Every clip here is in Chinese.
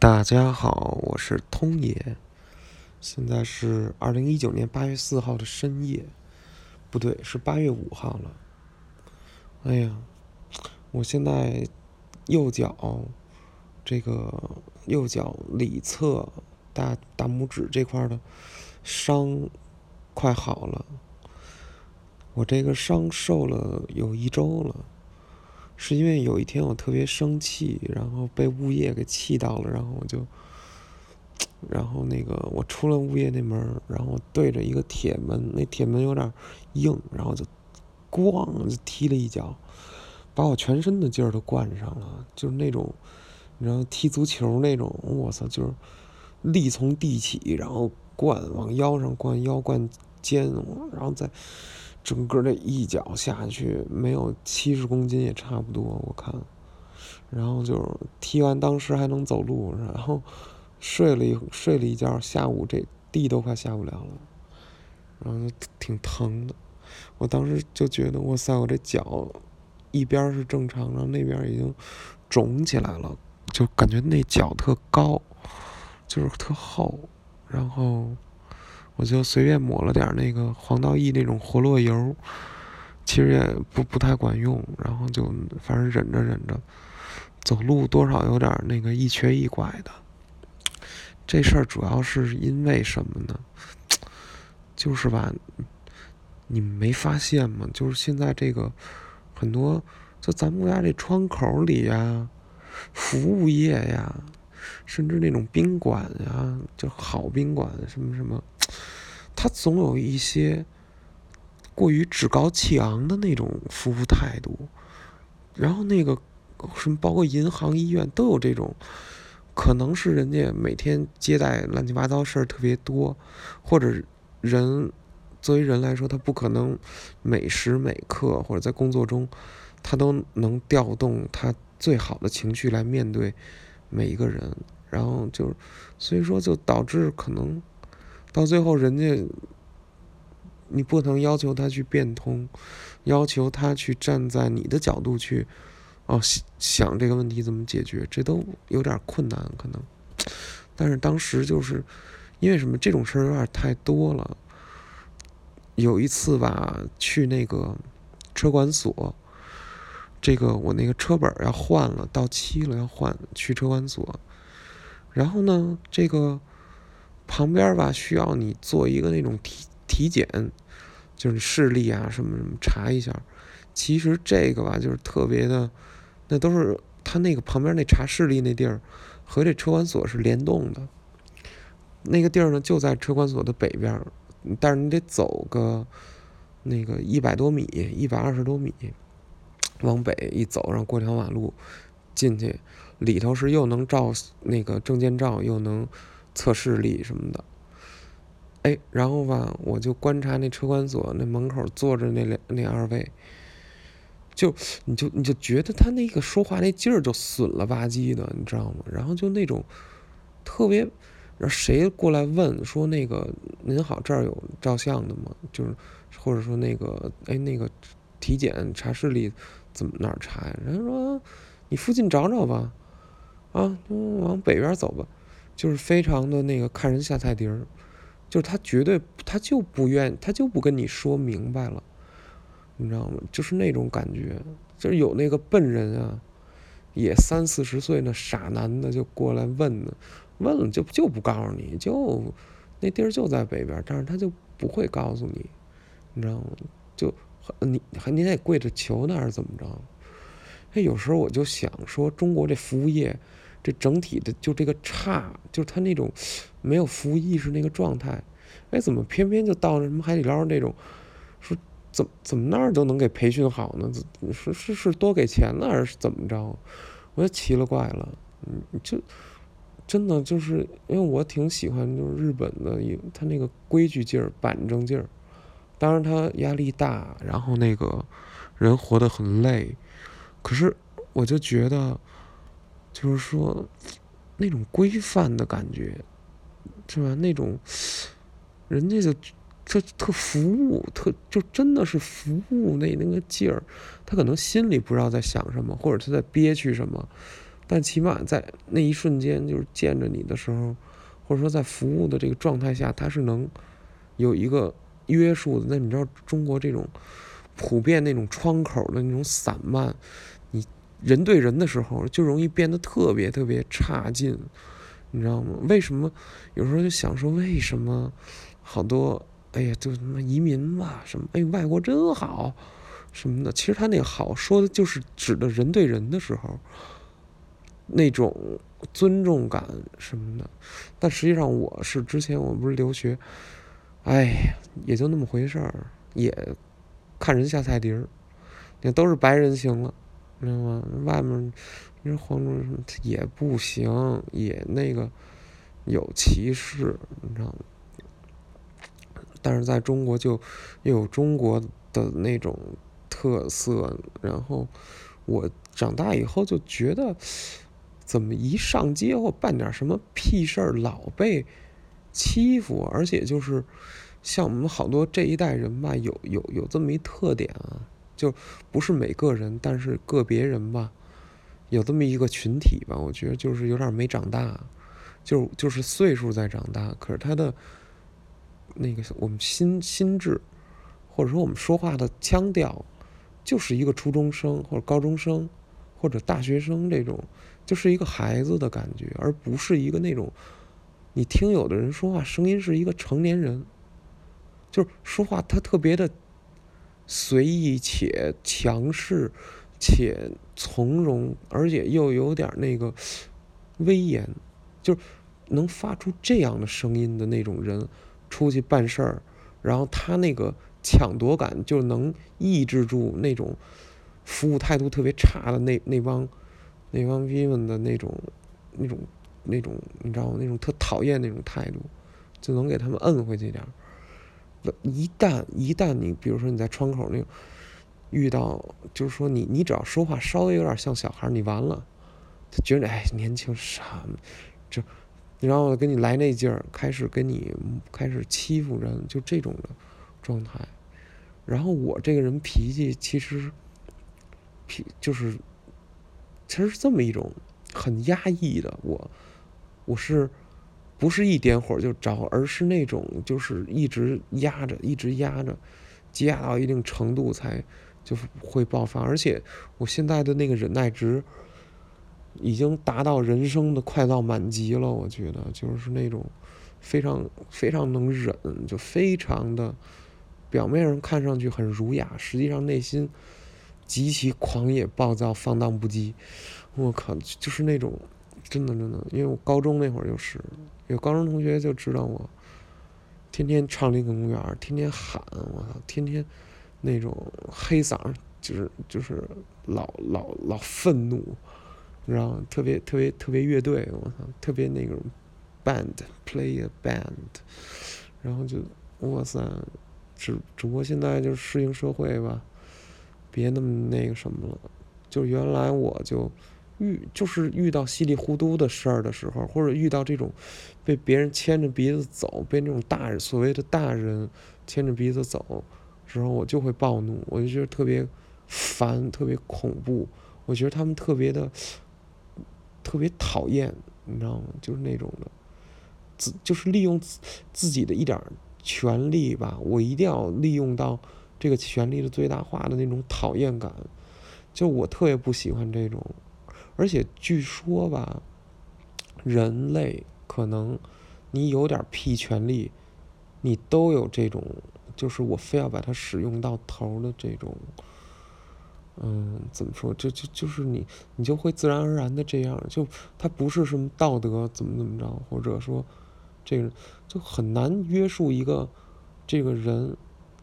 大家好，我是通爷，现在是二零一九年八月四号的深夜，不对，是八月五号了。哎呀，我现在右脚这个右脚里侧大大拇指这块的伤快好了，我这个伤受了有一周了。是因为有一天我特别生气，然后被物业给气到了，然后我就，然后那个我出了物业那门，然后对着一个铁门，那铁门有点硬，然后就咣就踢了一脚，把我全身的劲儿都灌上了，就是那种，你知道踢足球那种，我操，就是力从地起，然后灌往腰上灌，腰灌肩，然后再。整个这一脚下去，没有七十公斤也差不多，我看。然后就是踢完，当时还能走路，然后睡了一睡了一觉，下午这地都快下不了了，然后就挺疼的。我当时就觉得，哇塞，我这脚一边是正常，然后那边已经肿起来了，就感觉那脚特高，就是特厚，然后。我就随便抹了点那个黄道益那种活络油，其实也不不太管用，然后就反正忍着忍着，走路多少有点那个一瘸一拐的。这事儿主要是因为什么呢？就是吧，你没发现吗？就是现在这个很多，就咱们国家这窗口里呀，服务业呀，甚至那种宾馆呀，就好宾馆什么什么。他总有一些过于趾高气昂的那种服务态度，然后那个什么，包括银行、医院都有这种，可能是人家每天接待乱七八糟事儿特别多，或者人作为人来说，他不可能每时每刻或者在工作中，他都能调动他最好的情绪来面对每一个人，然后就所以说就导致可能。到最后，人家你不能要求他去变通，要求他去站在你的角度去哦想这个问题怎么解决，这都有点困难可能。但是当时就是因为什么这种事儿有点太多了。有一次吧，去那个车管所，这个我那个车本要换了，到期了要换，去车管所，然后呢，这个。旁边吧，需要你做一个那种体体检，就是视力啊什么什么查一下。其实这个吧，就是特别的，那都是他那个旁边那查视力那地儿和这车管所是联动的。那个地儿呢就在车管所的北边，但是你得走个那个一百多米，一百二十多米，往北一走，然后过条马路进去，里头是又能照那个证件照，又能。测视力什么的，哎，然后吧，我就观察那车管所那门口坐着那两那二位，就你就你就觉得他那个说话那劲儿就损了吧唧的，你知道吗？然后就那种特别，然后谁过来问说那个您好，这儿有照相的吗？就是或者说那个哎那个体检查视力怎么哪儿查呀？人家说你附近找找吧，啊，往北边走吧。就是非常的那个看人下菜碟儿，就是他绝对他就不愿他就不跟你说明白了，你知道吗？就是那种感觉，就是有那个笨人啊，也三四十岁那傻男的就过来问呢，问了就就不告诉你就那地儿就在北边，但是他就不会告诉你，你知道吗？就你还你得跪着求那是怎么着？哎，有时候我就想说，中国这服务业。这整体的就这个差，就是他那种没有服务意识那个状态，哎，怎么偏偏就到了什么海底捞那种，说怎么怎么那儿都能给培训好呢？是是是多给钱了还是怎么着？我就奇了怪了，嗯，就真的就是因为我挺喜欢就是日本的，他那个规矩劲儿、板正劲儿，当然他压力大，然后那个人活得很累，可是我就觉得。就是说，那种规范的感觉，是吧？那种人家就这特服务，特就真的是服务那那个劲儿，他可能心里不知道在想什么，或者他在憋屈什么，但起码在那一瞬间，就是见着你的时候，或者说在服务的这个状态下，他是能有一个约束的。那你知道中国这种普遍那种窗口的那种散漫，人对人的时候就容易变得特别特别差劲，你知道吗？为什么有时候就想说，为什么好多哎呀，就什么移民吧，什么哎外国真好什么的？其实他那个好说的就是指的人对人的时候。那种尊重感什么的，但实际上我是之前我不是留学，哎呀，也就那么回事儿，也看人下菜碟儿，那都是白人行了，知道吗？外面你说黄种人也不行，也那个有歧视，你知道吗？但是在中国就又有中国的那种特色，然后我长大以后就觉得。怎么一上街或办点什么屁事儿，老被欺负？而且就是像我们好多这一代人吧，有有有这么一特点啊，就不是每个人，但是个别人吧，有这么一个群体吧，我觉得就是有点没长大，就就是岁数在长大，可是他的那个我们心心智，或者说我们说话的腔调，就是一个初中生或者高中生或者大学生这种。就是一个孩子的感觉，而不是一个那种，你听有的人说话声音是一个成年人，就是说话他特别的随意且强势且从容，而且又有点那个 威严，就是能发出这样的声音的那种人出去办事儿，然后他那个抢夺感就能抑制住那种服务态度特别差的那那帮。那帮逼们的那种、那种、那种，你知道吗？那种特讨厌那种态度，就能给他们摁回去点儿。一旦一旦你，比如说你在窗口那遇到，就是说你你只要说话稍微有点像小孩，你完了，他觉得哎年轻什么，这，然后跟你来那劲儿，开始跟你开始欺负人，就这种的状态。然后我这个人脾气其实脾就是。其实是这么一种很压抑的我，我是不是一点火就着，而是那种就是一直压着，一直压着，积压到一定程度才就会爆发。而且我现在的那个忍耐值已经达到人生的快到满级了。我觉得就是那种非常非常能忍，就非常的表面上看上去很儒雅，实际上内心。极其狂野、暴躁、放荡不羁，我靠，就是那种，真的真的，因为我高中那会儿就是，有高中同学就知道我，天天唱林肯公园，天天喊，我操，天天那种黑嗓，就是就是老老老愤怒，然后？特别特别特别乐队，我操，特别那种 band，play a band，然后就哇塞，只只不过现在就适应社会吧。别那么那个什么了，就原来我就遇就是遇到稀里糊涂的事儿的时候，或者遇到这种被别人牵着鼻子走，被那种大人所谓的大人牵着鼻子走时候，我就会暴怒，我就觉得特别烦，特别恐怖，我觉得他们特别的特别讨厌，你知道吗？就是那种的，自就是利用自自己的一点权利吧，我一定要利用到。这个权力的最大化的那种讨厌感，就我特别不喜欢这种，而且据说吧，人类可能你有点屁权利，你都有这种，就是我非要把它使用到头的这种，嗯，怎么说？就就就是你，你就会自然而然的这样，就它不是什么道德怎么怎么着，或者说这个就很难约束一个这个人。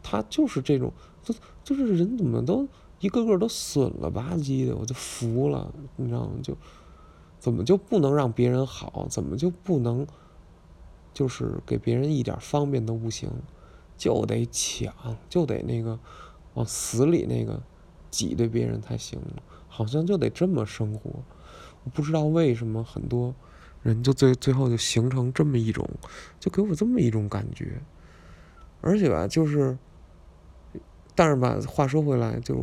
他就是这种，就就是人怎么都一个个都损了吧唧的，我就服了，你知道吗？就怎么就不能让别人好？怎么就不能就是给别人一点方便都不行？就得抢，就得那个往死里那个挤兑别人才行？好像就得这么生活。我不知道为什么很多人就最最后就形成这么一种，就给我这么一种感觉，而且吧，就是。但是吧，话说回来，就是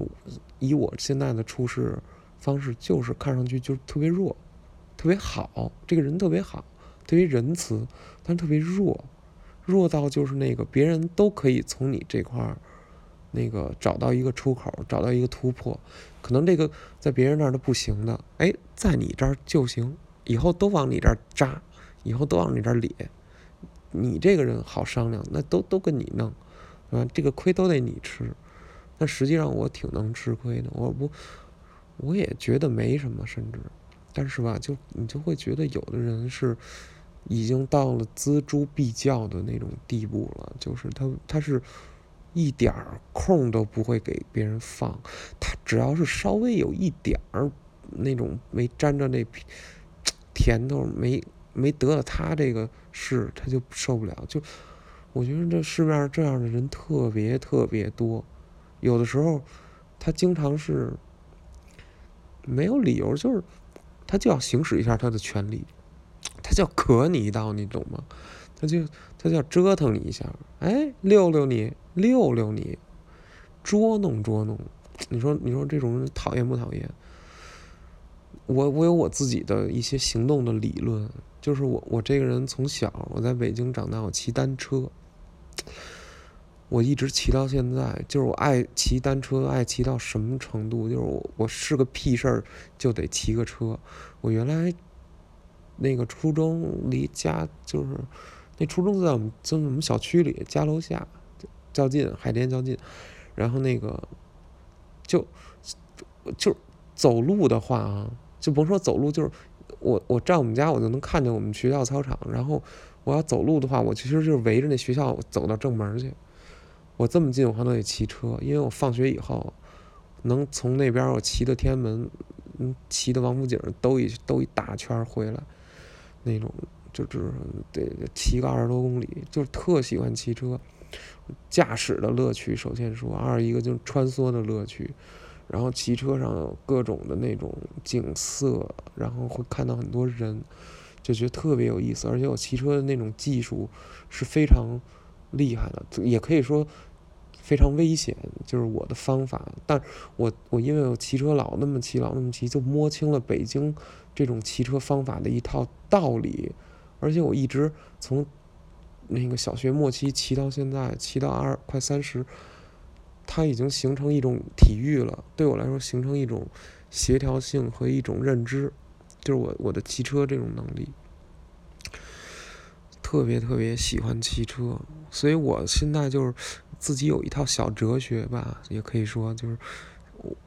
以我现在的处事方式，就是看上去就特别弱，特别好，这个人特别好，特别仁慈，但是特别弱，弱到就是那个别人都可以从你这块儿，那个找到一个出口，找到一个突破，可能这个在别人那儿都不行的，哎，在你这儿就行，以后都往你这儿扎，以后都往你这儿咧，你这个人好商量，那都都跟你弄，啊，这个亏都得你吃，但实际上我挺能吃亏的，我不。我也觉得没什么，甚至，但是吧，就你就会觉得有的人是已经到了锱铢必较的那种地步了，就是他他是一点儿空都不会给别人放，他只要是稍微有一点儿那种没沾着那甜头，没没得了他这个事，他就受不了。就我觉得这市面上这样的人特别特别多，有的时候他经常是。没有理由，就是他就要行使一下他的权利，他就要磕你一刀，你懂吗？他就他就要折腾你一下，哎，溜溜你，溜溜你，捉弄捉弄。你说你说这种人讨厌不讨厌？我我有我自己的一些行动的理论，就是我我这个人从小我在北京长大，我骑单车。我一直骑到现在，就是我爱骑单车，爱骑到什么程度？就是我我是个屁事儿就得骑个车。我原来那个初中离家就是那初中在我们就我们小区里家楼下较近，海淀较近。然后那个就就走路的话啊，就甭说走路，就是我我站我们家我就能看见我们学校操场。然后我要走路的话，我其实就是围着那学校走到正门去。我这么近，我还都得骑车，因为我放学以后能从那边我骑到天安门，嗯，骑到王府井兜一兜一大圈回来，那种就是得骑个二十多公里，就是特喜欢骑车。驾驶的乐趣首先说，二一个就是穿梭的乐趣，然后骑车上有各种的那种景色，然后会看到很多人，就觉得特别有意思。而且我骑车的那种技术是非常。厉害的，也可以说非常危险，就是我的方法。但我我因为我骑车老那么骑，老那么骑，就摸清了北京这种骑车方法的一套道理。而且我一直从那个小学末期骑到现在，骑到二快三十，它已经形成一种体育了。对我来说，形成一种协调性和一种认知，就是我我的骑车这种能力。特别特别喜欢骑车，所以我现在就是自己有一套小哲学吧，也可以说就是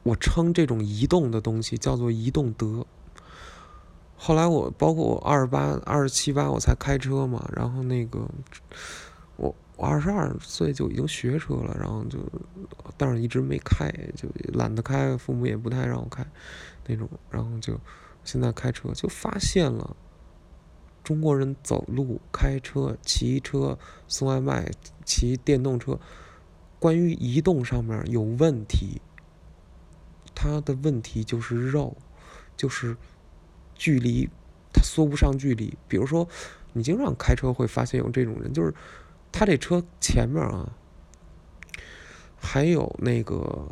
我称这种移动的东西叫做移动德。后来我包括我二十八、二十七八我才开车嘛，然后那个我我二十二岁就已经学车了，然后就但是一直没开，就懒得开，父母也不太让我开那种，然后就现在开车就发现了。中国人走路、开车、骑车、送外卖、骑电动车，关于移动上面有问题。他的问题就是肉，就是距离，他缩不上距离。比如说，你经常开车会发现有这种人，就是他这车前面啊，还有那个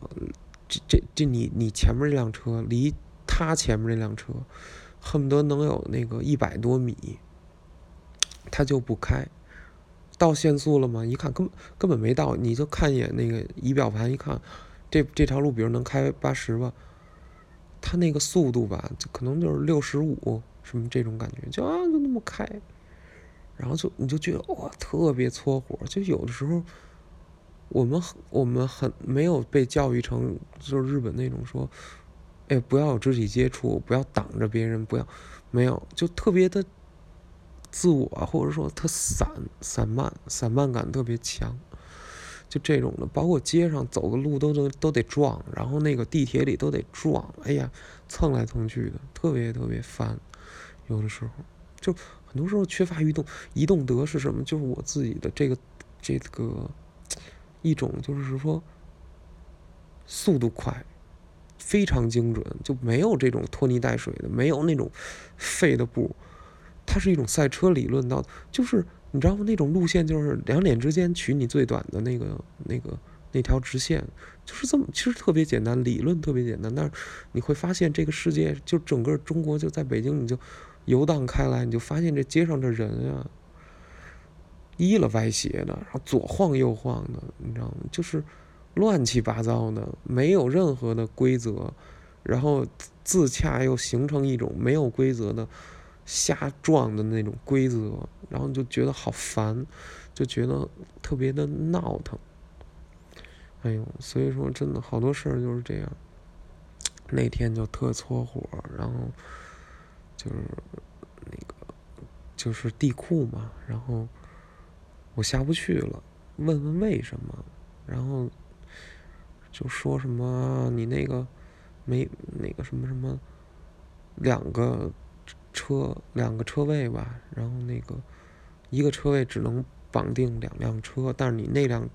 这这这你你前面这辆车离他前面这辆车，恨不得能有那个一百多米。他就不开，到限速了吗？一看根根本没到，你就看一眼那个仪表盘，一看，这这条路比如能开八十吧，他那个速度吧，就可能就是六十五什么这种感觉，就啊就那么开，然后就你就觉得哇特别搓火，就有的时候，我们我们很没有被教育成就是日本那种说，哎不要有肢体接触，不要挡着别人，不要没有就特别的。自我，或者说特散散漫，散漫感特别强，就这种的，包括街上走个路都能都得撞，然后那个地铁里都得撞，哎呀，蹭来蹭去的，特别特别烦。有的时候，就很多时候缺乏移动，移动德是什么？就是我自己的这个这个一种，就是说速度快，非常精准，就没有这种拖泥带水的，没有那种废的步。它是一种赛车理论，到就是你知道吗？那种路线就是两点之间取你最短的那个、那个、那条直线，就是这么，其实特别简单，理论特别简单，但是你会发现这个世界，就整个中国就在北京，你就游荡开来，你就发现这街上这人啊，依了歪斜的，然后左晃右晃的，你知道吗？就是乱七八糟的，没有任何的规则，然后自洽又形成一种没有规则的瞎撞的那种规则，然后就觉得好烦，就觉得特别的闹腾。哎呦，所以说真的好多事儿就是这样。那天就特搓火，然后就是那个就是地库嘛，然后我下不去了，问问为什么，然后就说什么你那个没那个什么什么两个车两个车位吧，然后那个一个车位只能绑定两辆车，但是你那辆。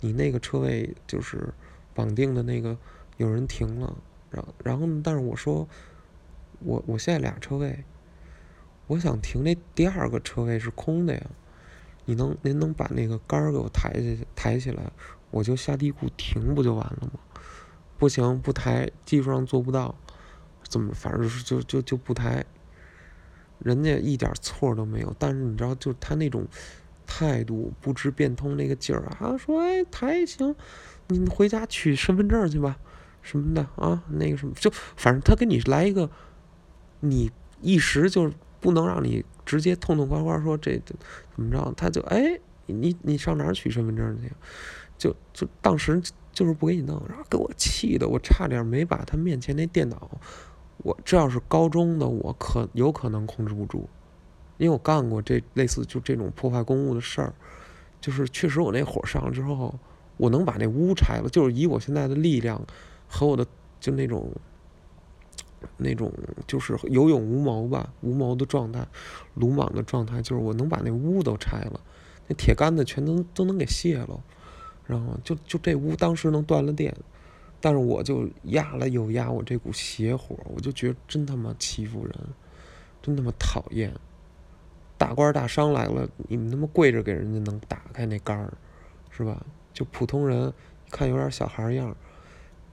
你那个车位就是绑定的那个，有人停了，然然后？但是我说，我我现在俩车位，我想停那第二个车位是空的呀。你能您能把那个杆儿给我抬起抬起来，我就下地库停不就完了吗？不行，不抬，技术上做不到，怎么反正是就就就不抬。人家一点错都没有，但是你知道，就他那种。态度不知变通那个劲儿啊，说哎抬行，你回家取身份证去吧，什么的啊，那个什么就反正他给你来一个，你一时就不能让你直接痛痛快快说这怎么着，他就哎你你上哪儿取身份证去？就就当时就是不给你弄，然后给我气的，我差点没把他面前那电脑，我这要是高中的我可有可能控制不住。因为我干过这类似就这种破坏公物的事儿，就是确实我那火上了之后，我能把那屋拆了，就是以我现在的力量和我的就那种那种就是有勇无谋吧，无谋的状态，鲁莽的状态，就是我能把那屋都拆了，那铁杆子全都都能给卸了，然后就就这屋当时能断了电，但是我就压了又压我这股邪火，我就觉得真他妈欺负人，真他妈讨厌。大官大商来了，你们他妈跪着给人家能打开那杆儿，是吧？就普通人看有点小孩样，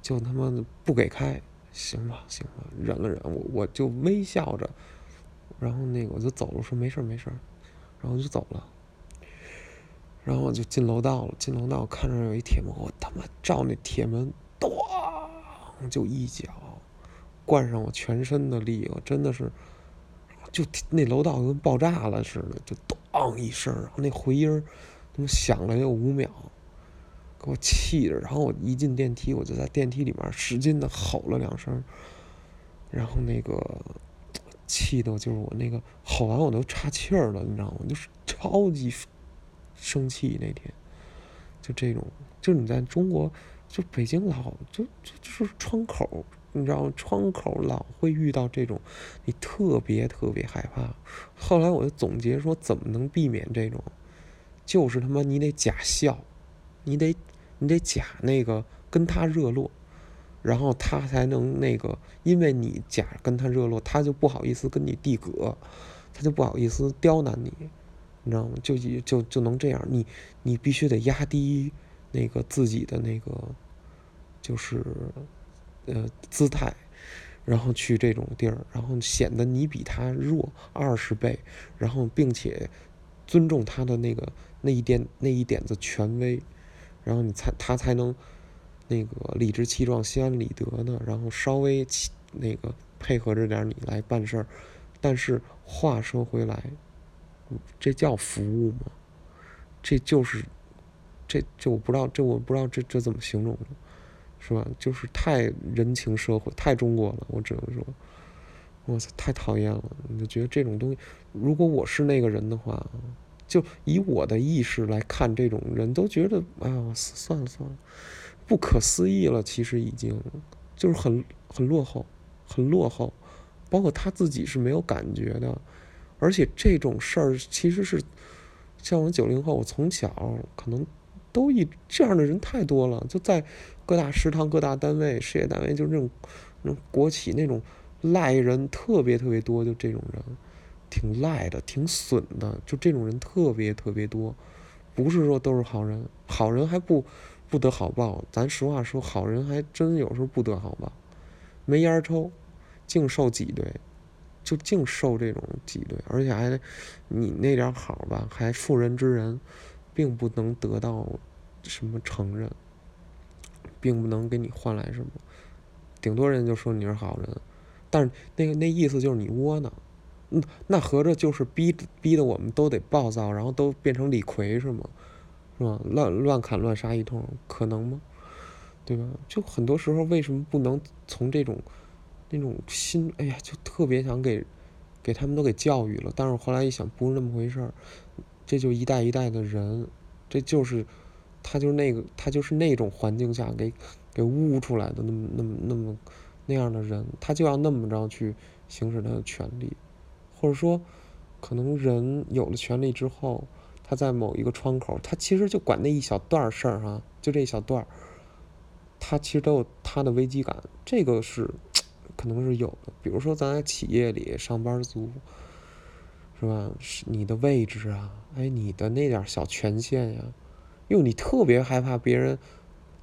就他妈不给开，行吧，行吧，忍了忍，我我就微笑着，然后那个我就走了，说没事没事，然后就走了，然后我就进楼道了，进楼道看着有一铁门，我他妈照那铁门，就一脚，灌上我全身的力，我真的是。就那楼道跟爆炸了似的，就咚一声，然后那回音儿，响了有五秒，给我气的。然后我一进电梯，我就在电梯里面使劲的吼了两声，然后那个气的，就是我那个吼完我都岔气儿了，你知道吗？就是超级生气那天，就这种，就是你在中国，就北京老就就就是窗口。你知道吗窗口老会遇到这种，你特别特别害怕。后来我就总结说，怎么能避免这种？就是他妈你得假笑，你得你得假那个跟他热络，然后他才能那个，因为你假跟他热络，他就不好意思跟你递格，他就不好意思刁难你，你知道吗？就就就能这样，你你必须得压低那个自己的那个，就是。呃，姿态，然后去这种地儿，然后显得你比他弱二十倍，然后并且尊重他的那个那一点那一点子权威，然后你才他才能那个理直气壮、心安理得的，然后稍微那个配合着点你来办事儿。但是话说回来，这叫服务吗？这就是这这我不知道，这我不知道这这怎么形容。是吧？就是太人情社会，太中国了。我只能说，我操，太讨厌了。你就觉得这种东西，如果我是那个人的话，就以我的意识来看，这种人都觉得，哎呀，算了算了，不可思议了。其实已经就是很很落后，很落后。包括他自己是没有感觉的，而且这种事儿其实是像我九零后，我从小可能。都一这样的人太多了，就在各大食堂、各大单位、事业单位，就是那种那种国企那种赖人特别特别多，就这种人，挺赖的，挺损的，就这种人特别特别多，不是说都是好人，好人还不不得好报。咱实话说，好人还真有时候不得好报，没烟抽，净受挤兑，就净受这种挤兑，而且还你那点好吧，还妇人之仁，并不能得到什么承认，并不能给你换来什么，顶多人就说你是好人，但是那个那意思就是你窝囊。嗯，那合着就是逼逼的我们都得暴躁，然后都变成李逵是吗？是吧？乱乱砍乱杀一通，可能吗？对吧？就很多时候为什么不能从这种那种心，哎呀，就特别想给给他们都给教育了。但是后来一想，不是那么回事儿，这就一代一代的人，这就是他就是那个他就是那种环境下给给污出来的那么那么那么那样的人，他就要那么着去行使他的权利。或者说，可能人有了权利之后，他在某一个窗口，他其实就管那一小段事儿哈，就这一小段儿，他其实都有他的危机感，这个是可能是有的。比如说咱在企业里上班族，是吧？是你的位置啊，哎，你的那点小权限呀，因为，你特别害怕别人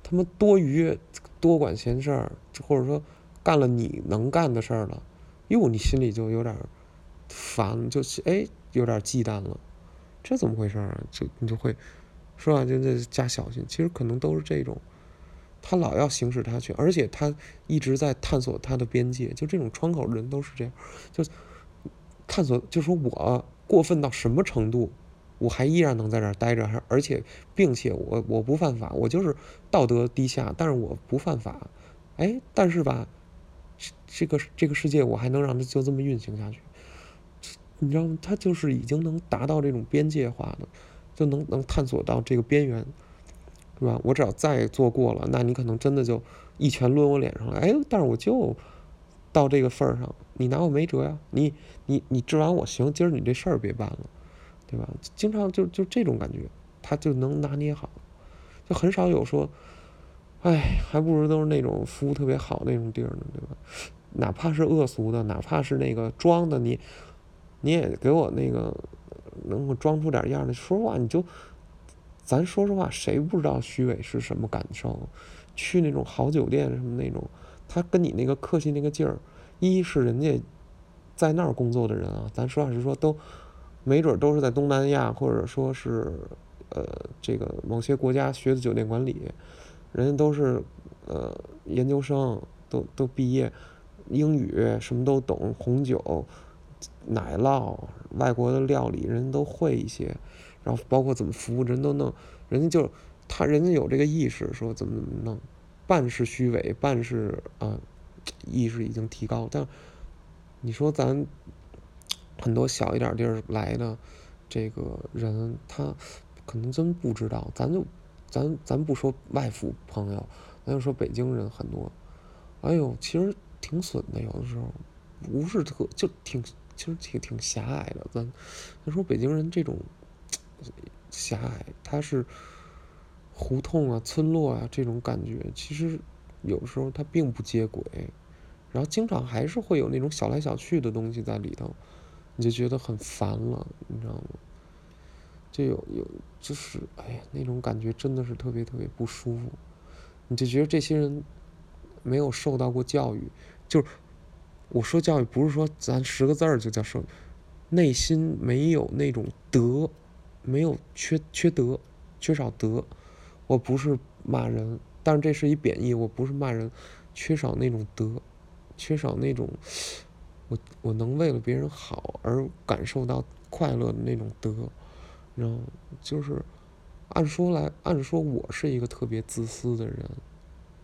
他妈多余多管闲事儿，或者说干了你能干的事儿了，哟，你心里就有点。烦就是哎，有点忌惮了，这怎么回事儿啊？就你就会，是吧？就得加小心。其实可能都是这种，他老要行使他权，而且他一直在探索他的边界。就这种窗口人都是这样，就探索，就说我过分到什么程度，我还依然能在这儿待着，还而且并且我我不犯法，我就是道德低下，但是我不犯法。哎，但是吧，这个这个世界我还能让它就这么运行下去。你知道吗？他就是已经能达到这种边界化的，就能能探索到这个边缘，是吧？我只要再做过了，那你可能真的就一拳抡我脸上了。哎，但是我就到这个份儿上，你拿我没辙呀！你你你治完我行，今儿你这事儿别办了，对吧？经常就就这种感觉，他就能拿捏好，就很少有说，哎，还不如都是那种服务特别好那种地儿呢，对吧？哪怕是恶俗的，哪怕是那个装的，你。你也给我那个能够装出点样来。说实话，你就咱说实话，谁不知道虚伪是什么感受？去那种好酒店什么那种，他跟你那个客气那个劲儿，一是人家在那儿工作的人啊，咱实话实说，都没准都是在东南亚或者说是呃这个某些国家学的酒店管理，人家都是呃研究生，都都毕业，英语什么都懂，红酒。奶酪，外国的料理，人家都会一些，然后包括怎么服务，人都弄，人家就他人家有这个意识，说怎么怎么弄，半是虚伪，半是啊，意识已经提高。但你说咱很多小一点地儿来的这个人，他可能真不知道。咱就咱咱不说外府朋友，咱就说北京人很多，哎呦，其实挺损的，有的时候不是特就挺。其实挺挺狭隘的，咱咱说北京人这种狭隘，他是胡同啊、村落啊这种感觉，其实有时候他并不接轨，然后经常还是会有那种小来小去的东西在里头，你就觉得很烦了，你知道吗？就有有就是哎呀，那种感觉真的是特别特别不舒服，你就觉得这些人没有受到过教育，就是。我说教育不是说咱十个字儿就叫受，内心没有那种德，没有缺缺德，缺少德。我不是骂人，但是这是一贬义。我不是骂人，缺少那种德，缺少那种我我能为了别人好而感受到快乐的那种德，然后就是按说来，按说我是一个特别自私的人，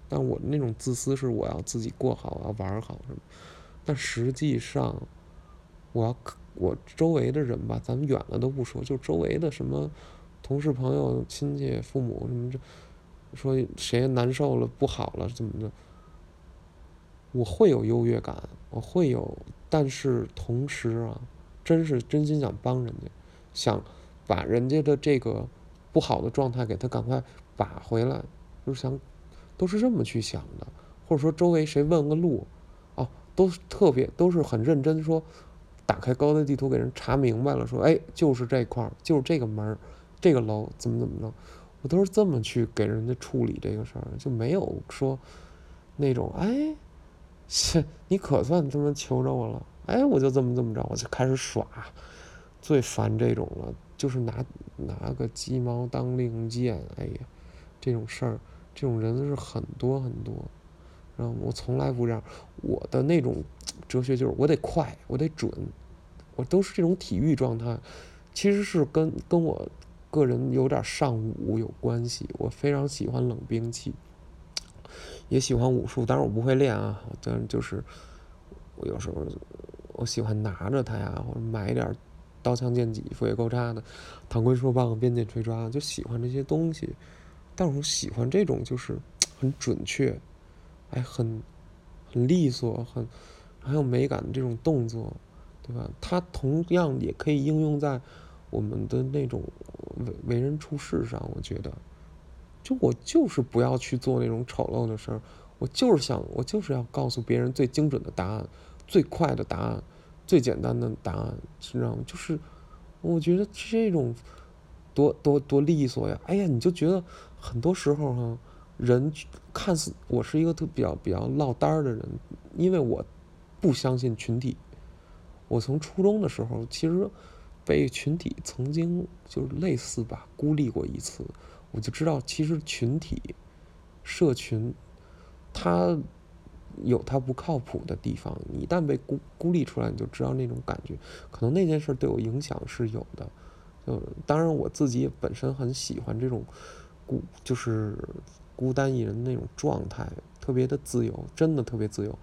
但我那种自私是我要自己过好，我要玩好什么。但实际上，我要我周围的人吧，咱们远了都不说，就周围的什么同事、朋友、亲戚、父母什么这，说谁难受了、不好了怎么的，我会有优越感，我会有，但是同时啊，真是真心想帮人家，想把人家的这个不好的状态给他赶快把回来，就是想，都是这么去想的，或者说周围谁问个路。哦都特别都是很认真说，打开高德地图给人查明白了，说哎就是这块儿就是这个门儿，这个楼怎么怎么着，我我都是这么去给人家处理这个事儿，就没有说那种哎，切你可算他妈求着我了，哎，我就这么这么着，我就开始耍，最烦这种了，就是拿拿个鸡毛当令箭，哎呀，这种事儿，这种人是很多很多，然后我从来不这样，我的那种哲学就是我得快，我得准，我都是这种体育状态，其实是跟跟我。个人有点尚武有关系，我非常喜欢冷兵器，也喜欢武术，当然我不会练啊，但就是我有时候我喜欢拿着它呀，或者买一点刀枪剑戟、斧钺钩叉的，唐棍说棒、鞭锏锤抓，就喜欢这些东西。但是我喜欢这种就是 很准确，哎，很很利索，很很有美感的这种动作，对吧？它同样也可以应用在。我们的那种为为人处事上，我觉得，就我就是不要去做那种丑陋的事儿，我就是想，我就是要告诉别人最精准的答案，最快的答案，最简单的答案，知道吗？就是，我觉得这种多多多利索呀！哎呀，你就觉得很多时候哈，人看似我是一个特比较比较落单儿的人，因为我不相信群体。我从初中的时候，其实。被群体曾经就是类似吧孤立过一次，我就知道其实群体、社群，它有它不靠谱的地方。你一旦被孤孤立出来，你就知道那种感觉。可能那件事对我影响是有的。就当然我自己本身很喜欢这种孤，就是孤单一人那种状态，特别的自由，真的特别自由，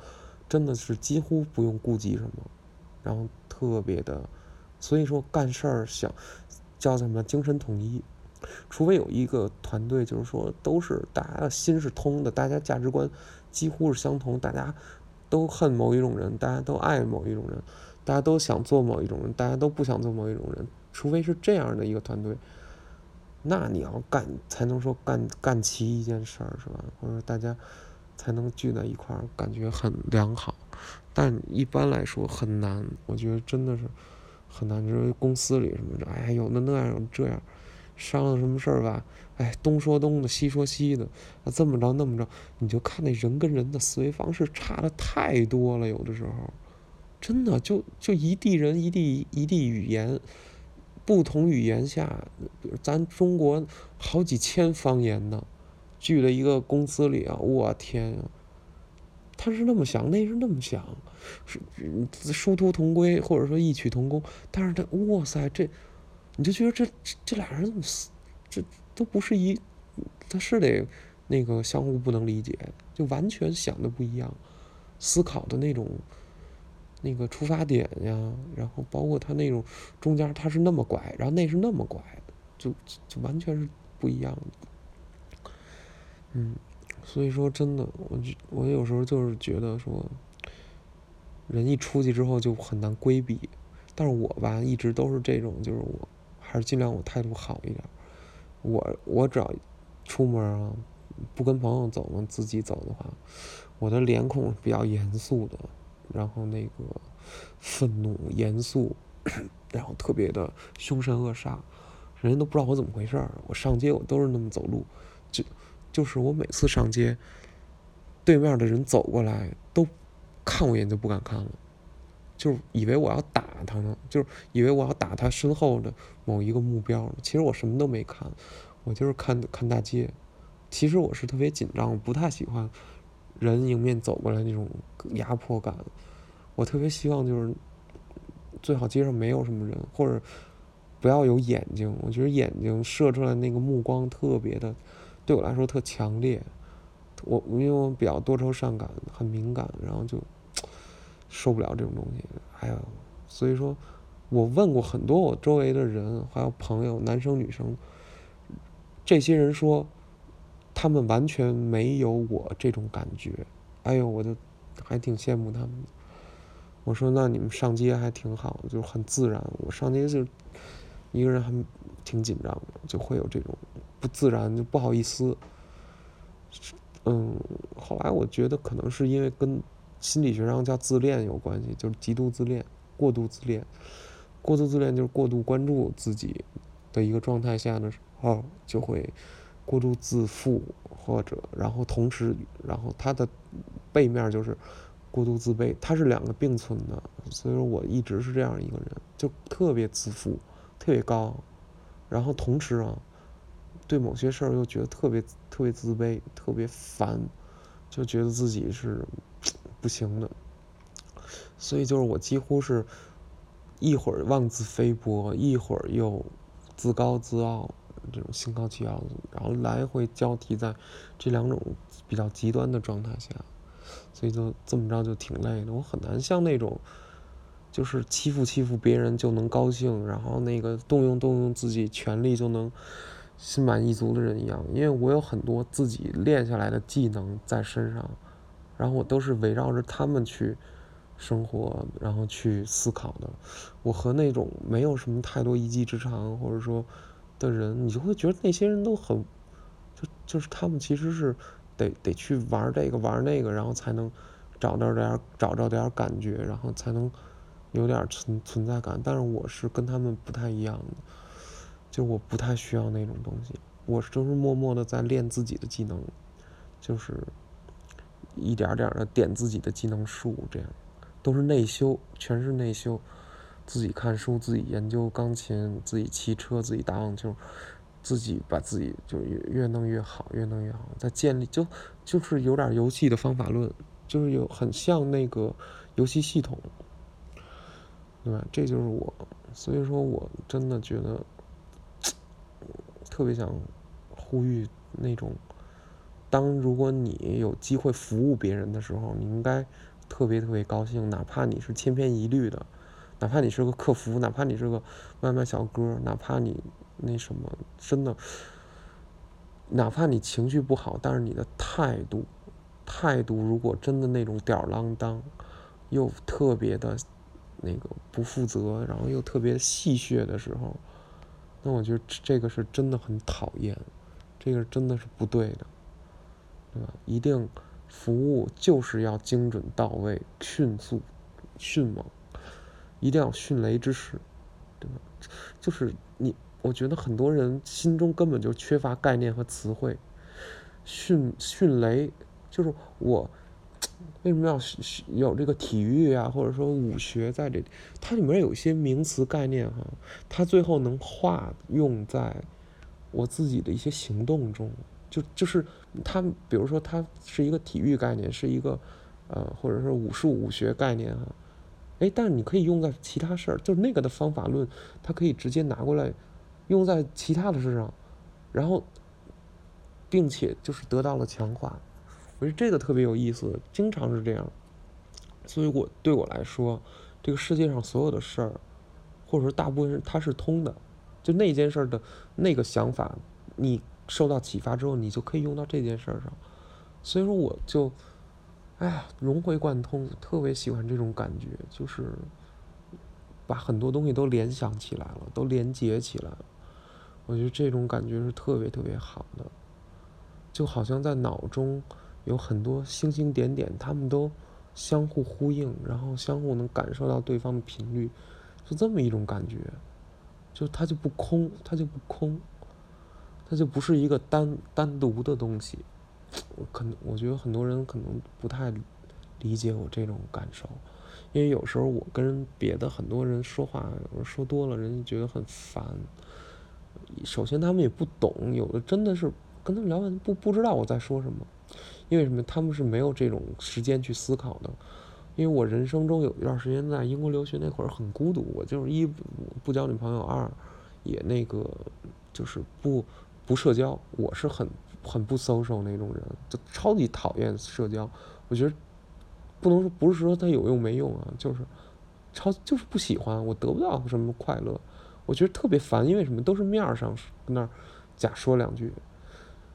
真的是几乎不用顾及什么，然后特别的。所以说干事儿想叫什么精神统一，除非有一个团队，就是说都是大家的心是通的，大家价值观几乎是相同，大家都恨某一种人，大家都爱某一种人，大家都想做某一种人，大家都不想做某一种人。除非是这样的一个团队，那你要干才能说干干齐一件事儿，是吧？或者大家才能聚在一块儿，感觉很良好。但一般来说很难，我觉得真的是。很难，就是公司里什么的，哎，有的那样，有这样，商量什么事儿吧，哎，东说东的，西说西的，啊，这么着那么着，你就看那人跟人的思维方式差的太多了，有的时候，真的就就一地人一地一地语言，不同语言下，咱中国好几千方言呢，聚在一个公司里啊，我天呀！他是那么想，那是那么想，是殊途同归，或者说异曲同工。但是他，哇塞，这你就觉得这这俩人怎么，这都不是一，他是得那个相互不能理解，就完全想的不一样，思考的那种那个出发点呀，然后包括他那种中间他是那么拐，然后那是那么拐，就就完全是不一样的，嗯。所以说，真的，我就我有时候就是觉得说，人一出去之后就很难规避。但是我吧，一直都是这种，就是我还是尽量我态度好一点。我我只要出门啊，不跟朋友走我，自己走的话，我的脸孔是比较严肃的，然后那个愤怒、严肃，然后特别的凶神恶煞，人家都不知道我怎么回事儿。我上街我都是那么走路，就。就是我每次上街，对面的人走过来都看我一眼就不敢看了，就以为我要打他呢，就以为我要打他身后的某一个目标。其实我什么都没看，我就是看看大街。其实我是特别紧张，我不太喜欢人迎面走过来那种压迫感。我特别希望就是最好街上没有什么人，或者不要有眼睛。我觉得眼睛射出来那个目光特别的。对我来说特强烈，我因为我比较多愁善感，很敏感，然后就受不了这种东西。哎呀，所以说，我问过很多我周围的人，还有朋友，男生女生，这些人说，他们完全没有我这种感觉。哎呦，我就还挺羡慕他们。我说那你们上街还挺好，就很自然。我上街就一个人还挺紧张的，就会有这种。不自然就不好意思，嗯，后来我觉得可能是因为跟心理学上叫自恋有关系，就是极度自恋、过度自恋。过度自恋就是过度关注自己的一个状态下的时候，就会过度自负，或者然后同时，然后他的背面就是过度自卑，他是两个并存的。所以说我一直是这样一个人，就特别自负，特别高，然后同时啊，对某些事儿又觉得特别特别自卑，特别烦，就觉得自己是不行的。所以就是我几乎是一会儿妄自菲薄，一会儿又自高自傲，这种心高气傲，然后来回交替在这两种比较极端的状态下，所以就这么着就挺累的。我很难像那种就是欺负欺负别人就能高兴，然后那个动用动用自己权力就能心满意足的人一样，因为我有很多自己练下来的技能在身上，然后我都是围绕着他们去。生活，然后去思考的。我和那种没有什么太多一技之长或者说的人，你就会觉得那些人都很，就就是他们其实是得得去玩这个玩那个，然后才能找到点找着点感觉，然后才能有点存存在感。但是我是跟他们不太一样的，就我不太需要那种东西。我是就是默默的在练自己的技能，就是一点点的点自己的技能树，这样。都是内修，全是内修，自己看书，自己研究钢琴，自己骑车，自己打网球，自己把自己就越越弄越好，越弄越好，在建立就就是有点游戏的方法论，就是有很像那个游戏系统，对吧？这就是我，所以说我真的觉得 特别想呼吁那种，当如果你有机会服务别人的时候，你应该。特别特别高兴，哪怕你是千篇一律的，哪怕你是个客服，哪怕你是个外卖小哥，哪怕你那什么，真的，哪怕你情绪不好，但是你的态度，态度如果真的那种吊儿郎当，又特别的，那个不负责，然后又特别戏谑的时候，那我觉得这个是真的很讨厌，这个真的是不对的，一定。服务就是要精准到位、迅速、迅猛，一定要迅雷之势，对吧？就是你，我觉得很多人心中根本就缺乏概念和词汇。迅迅雷就是我为什么要有这个体育啊，或者说武学在这里？它里面有一些名词概念哈，它最后能化用在我自己的一些行动中。就就是他，比如说他是一个体育概念，是一个，呃，或者是武术武学概念啊，哎，但是你可以用在其他事儿，就是那个的方法论，它可以直接拿过来，用在其他的事上，然后，并且就是得到了强化，我觉得这个特别有意思，经常是这样，所以我对我来说，这个世界上所有的事儿，或者说大部分它是通的，就那件事儿的那个想法，你。受到启发之后，你就可以用到这件事上，所以说我就，哎呀，融会贯通，特别喜欢这种感觉，就是把很多东西都联想起来了，都连接起来了。我觉得这种感觉是特别特别好的，就好像在脑中有很多星星点点，他们都相互呼应，然后相互能感受到对方的频率，就这么一种感觉，就它就不空，它就不空。它就不是一个单单独的东西，我可能我觉得很多人可能不太理解我这种感受，因为有时候我跟别的很多人说话，有时候说多了，人家觉得很烦。首先他们也不懂，有的真的是跟他们聊完不不知道我在说什么，因为什么？他们是没有这种时间去思考的。因为我人生中有一段时间在英国留学那会儿很孤独，我就是一不交女朋友，二也那个就是不。不社交，我是很很不 social 那种人，就超级讨厌社交。我觉得不能说不是说它有用没用啊，就是超就是不喜欢，我得不到什么快乐，我觉得特别烦。因为什么都是面儿上那儿假说两句。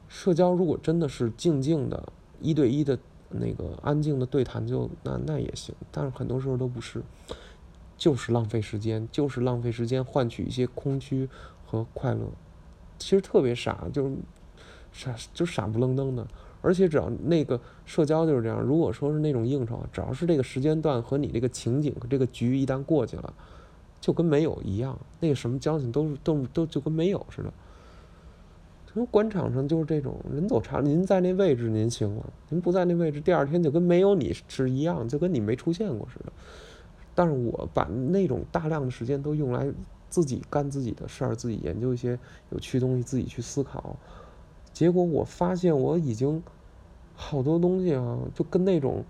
社交如果真的是静静的一对一的那个安静的对谈，就那那也行。但是很多时候都不是，就是浪费时间，就是浪费时间换取一些空虚和快乐。其实特别傻，就是傻，就傻不愣登的。而且只要那个社交就是这样，如果说是那种应酬，只要是这个时间段和你这个情景和这个局一旦过去了，就跟没有一样。那个什么交情都是都都就跟没有似的。从官场上就是这种人走茶，您在那位置您行了，您不在那位置，第二天就跟没有你是一样，就跟你没出现过似的。但是我把那种大量的时间都用来自己干自己的事儿，自己研究一些有趣东西，自己去思考。结果我发现我已经好多东西啊，就跟那种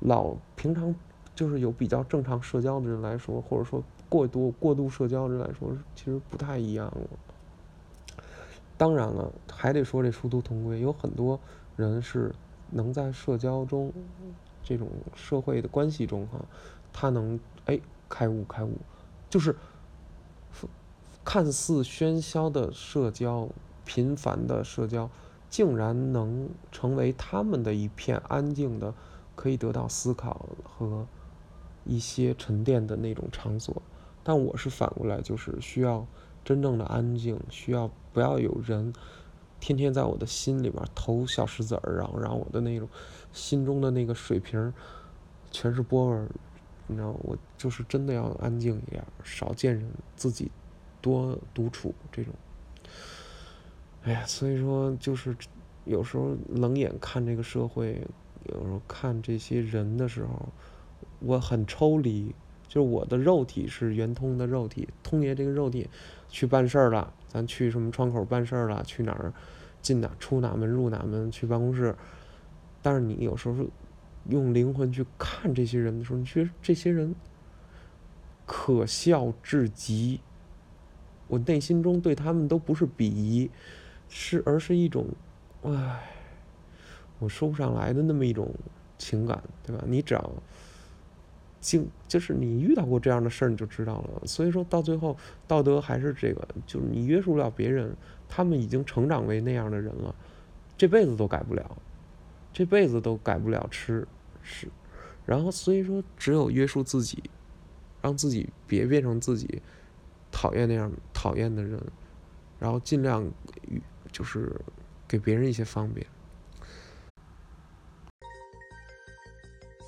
老平常就是有比较正常社交的人来说，或者说过多过度社交的人来说，其实不太一样了。当然了，还得说这殊途同归，有很多人是能在社交中，这种社会的关系中哈，他能哎开悟开悟，就是看似喧嚣的社交、频繁的社交，竟然能成为他们的一片安静的，可以得到思考和一些沉淀的那种场所。但我是反过来，就是需要。真正的安静需要不要有人天天在我的心里边投小石子儿，然后让我的那种心中的那个水瓶全是波纹，你知道，我就是真的要安静一点，少见人，自己多独处这种。哎呀，所以说就是有时候冷眼看这个社会，有时候看这些人的时候，我很抽离。就是我的肉体是圆通的肉体，通爷这个肉体去办事儿了，咱去什么窗口办事儿了，去哪儿进哪出哪门入哪门去办公室。但是你有时候用灵魂去看这些人的时候，你觉得这些人可笑至极。我内心中对他们都不是鄙夷，是而是一种，唉，我说不上来的那么一种情感，对吧？你只要。经就是你遇到过这样的事儿，你就知道了。所以说到最后，道德还是这个，就是你约束不了别人，他们已经成长为那样的人了，这辈子都改不了，这辈子都改不了吃是。然后所以说，只有约束自己，让自己别变成自己讨厌那样讨厌的人，然后尽量就是给别人一些方便。